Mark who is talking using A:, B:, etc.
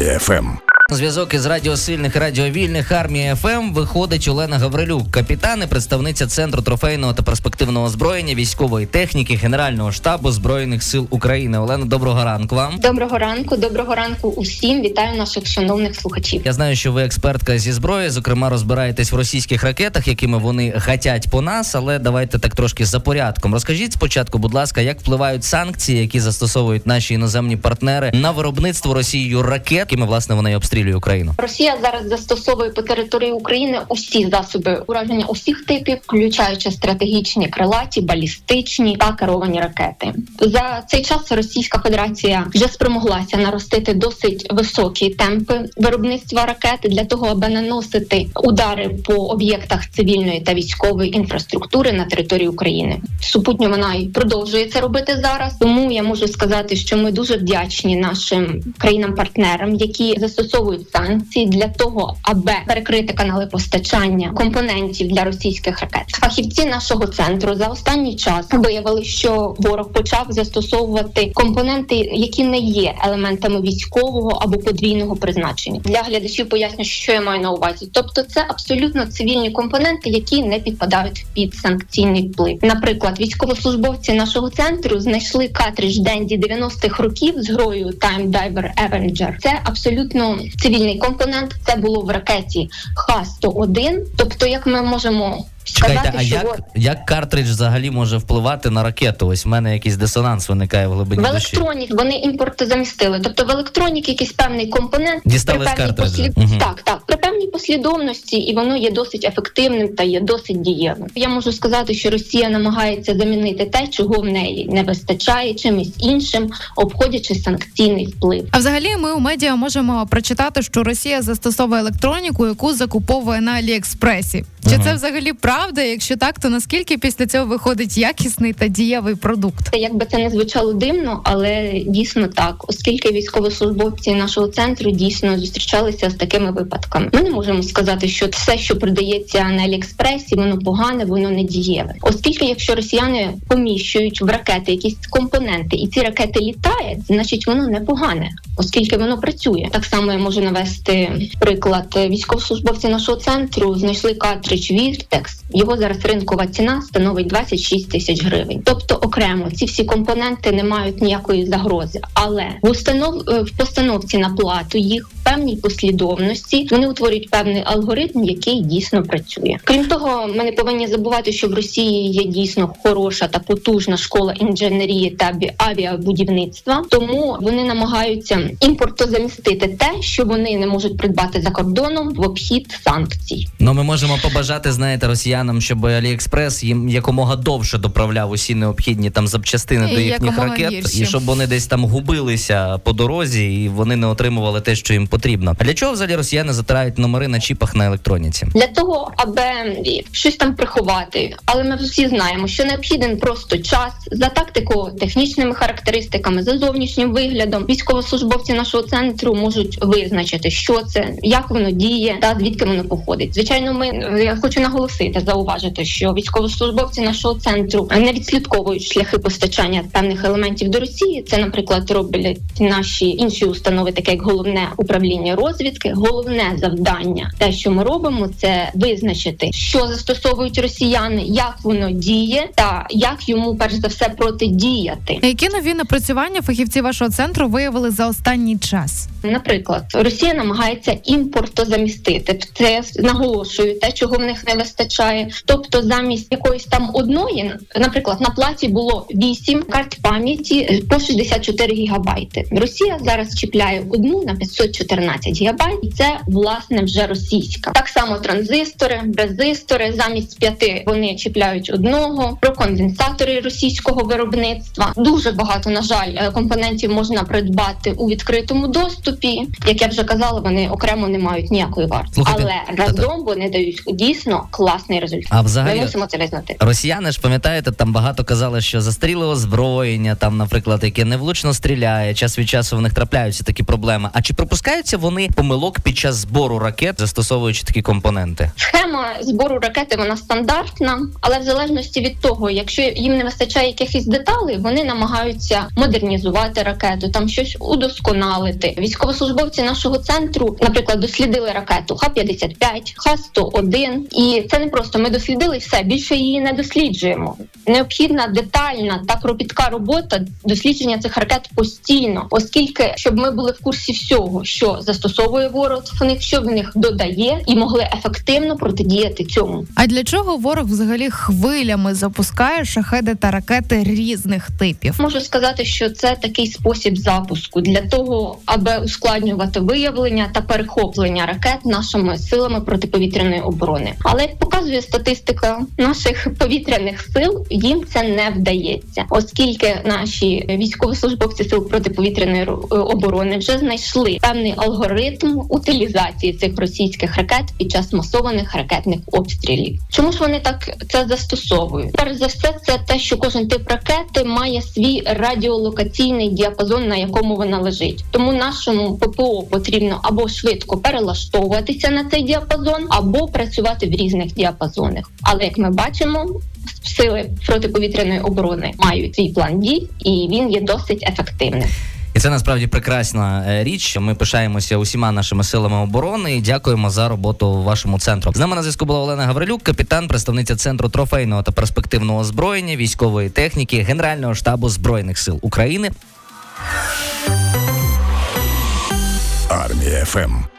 A: Армія ФМ.
B: Зв'язок із радіо сильних і радіо вільних армії ФМ виходить Олена Гаврилюк, капітан і представниця центру трофейного та перспективного озброєння військової техніки Генерального штабу збройних сил України. Олена, доброго ранку вам.
C: Доброго ранку, доброго ранку усім. Вітаю наших шановних слухачів.
B: Я знаю, що ви експертка зі зброї. Зокрема, розбираєтесь в російських ракетах, якими вони гатять по нас. Але давайте так трошки за порядком. Розкажіть спочатку, будь ласка, як впливають санкції, які застосовують наші іноземні партнери на виробництво Росією ракет, якими власне вони обстрілюють Україну.
C: Росія зараз застосовує по території України усі засоби ураження усіх типів, включаючи стратегічні крилаті, балістичні та керовані ракети. За цей час Російська Федерація вже спромоглася наростити досить високі темпи виробництва ракет для того, аби наносити удари по об'єктах цивільної та військової інфраструктури на території України. Супутньо вона й продовжує це робити зараз. Тому я можу сказати, що ми дуже вдячні нашим країнам-партнерам, які застосовують застосовують санкції для того, аби перекрити канали постачання компонентів для російських ракет. Фахівці нашого центру за останній час виявили, що ворог почав застосовувати компоненти, які не є елементами військового або подвійного призначення. Для глядачів поясню, що я маю на увазі. Тобто, це абсолютно цивільні компоненти, які не підпадають під санкційний вплив. Наприклад, військовослужбовці нашого центру знайшли картридж Денді 90-х років з грою Time Diver Avenger. Це абсолютно цивільний компонент. Це було в ракеті Х-101. Тобто, як ми можемо
B: Чекайте,
C: сказати,
B: а
C: що
B: як, як картридж взагалі може впливати на ракету? Ось в мене якийсь дисонанс виникає в глибині
C: в
B: душі.
C: електронік вони імпортозамістили. Тобто в електронік якийсь певний компонент
B: Дістали
C: при
B: з
C: певній
B: послід... угу.
C: так, так при певній послідовності, і воно є досить ефективним та є досить дієвим. Я можу сказати, що Росія намагається замінити те, чого в неї не вистачає чимось іншим, обходячи санкційний вплив.
D: А взагалі, ми у медіа можемо прочитати, що Росія застосовує електроніку, яку закуповує на Аліекспресі. Чи
B: Ага.
D: це взагалі правда? Якщо так, то наскільки після цього виходить якісний та дієвий продукт?
C: Як би це не звучало дивно, але дійсно так, оскільки військовослужбовці нашого центру дійсно зустрічалися з такими випадками. Ми не можемо сказати, що все, що продається на Аліекспресі, воно погане, воно не дієве. Оскільки, якщо росіяни поміщують в ракети якісь компоненти, і ці ракети літають, значить воно не погане, оскільки воно працює. Так само я можу навести приклад. Військовослужбовці нашого центру знайшли картридж Віртекс. Його зараз ринкова ціна становить 26 тисяч гривень. Тобто, окремо ці всі компоненти не мають ніякої загрози, але в установ в постановці на плату їх в певній послідовності вони утворюють певний алгоритм, який дійсно працює. Крім того, ми не повинні забувати, що в Росії є дійсно хороша та потужна школа інженерії та авіабудівництва, тому вони намагаються імпортозамістити те, що вони не можуть придбати за кордоном в обхід санкцій.
B: Ну ми можемо побажати, знаєте, росіянам, щоб Аліекспрес їм якомога довше доправляв усі необхідні там запчастини
D: І
B: до їхніх ракет,
D: гірші.
B: і щоб вони десь там губилися по дорозі, і вони не отримували те, що їм потрібно. А для чого взагалі росіяни затирають номери на чіпах на електроніці?
C: для того, аби щось там приховати. Але ми всі знаємо, що необхіден просто час за тактико-технічними характеристиками, за зовнішнім виглядом. Військовослужбовці нашого центру можуть визначити, що це, як воно діє та звідки воно походить. Звичайно, ми я хочу наголосити, зауважити, що військовослужбовці нашого центру не відслідковують шляхи постачання певних елементів до Росії. Це, наприклад, роблять наші інші установи, таке як головне управління розвідки. Головне завдання, те, що ми робимо, це визначити, що застосовують росіяни, як воно діє, та як йому перш за все протидіяти.
D: Які нові напрацювання фахівці вашого центру виявили за останній час?
C: Наприклад, Росія намагається імпортозамістити. Це наголошую те, чого в них не вистачає. Тобто, замість якоїсь там одної, наприклад, на платі було 8 карт пам'яті по 64 гігабайти. Росія зараз чіпляє одну на 514 гігабайт, і це власне вже російська. Так само транзистори, резистори замість п'яти вони чіпляють одного. Про конденсатори російського виробництва дуже багато на жаль е, компонентів можна придбати у відкритому доступі. Як я вже казала, вони окремо не мають ніякої
B: Слухайте,
C: але разом вони дають дійсно класний результат.
B: А взагалі
C: Ми мусимо це визнати.
B: Росіяни ж пам'ятаєте, там багато казали, що застріли озброєння, там, наприклад, яке невлучно стріляє. Час від часу в них трапляються такі проблеми. А чи пропускаються вони помилок під час збору ракет, застосовуючи такі компоненти?
C: Схема збору ракети вона стандартна, але в залежності від того, якщо їм не вистачає якихось деталей, вони намагаються модернізувати ракету, там щось удосконалити. Військовослужбовці нашого центру, наприклад, дослідили ракету Х-55, Х-101. І це не просто ми дослідили все. Більше її не досліджуємо. Необхідна детальна та кропітка робота дослідження цих ракет постійно, оскільки щоб ми були в курсі всього, що застосовує ворог в них, що в них додає, і могли ефективно протидіяти цьому.
D: А для чого ворог взагалі хвилями запускає шахеди та ракети різних типів?
C: Можу сказати, що це такий спосіб запуску для того, аби ускладнювати виявлення та перехоплення ракет нашими силами протиповітряної оборони. Але як показує статистика наших повітряних сил, їм це не вдається, оскільки наші військовослужбовці сил протиповітряної оборони вже знайшли певний алгоритм утилізації цих російських ракет під час масованих ракетних обстрілів. Чому ж вони так це застосовують? Перш за все, це те, що кожен тип ракети має свій радіолокаційний діапазон, на якому вона лежить. Тому нашому ППО потрібно або швидко перелаштовуватися на цей діапазон, або працювати в різних діапазонах. Але як ми бачимо, сили протиповітряної оборони мають свій план дій, і він є досить ефективним.
B: І це насправді прекрасна е, річ. Ми пишаємося усіма нашими силами оборони і дякуємо за роботу в вашому центру. З нами на зв'язку була Олена Гаврилюк, капітан, представниця центру трофейного та перспективного озброєння, військової техніки, Генерального штабу збройних сил України.
A: Армія ФМ.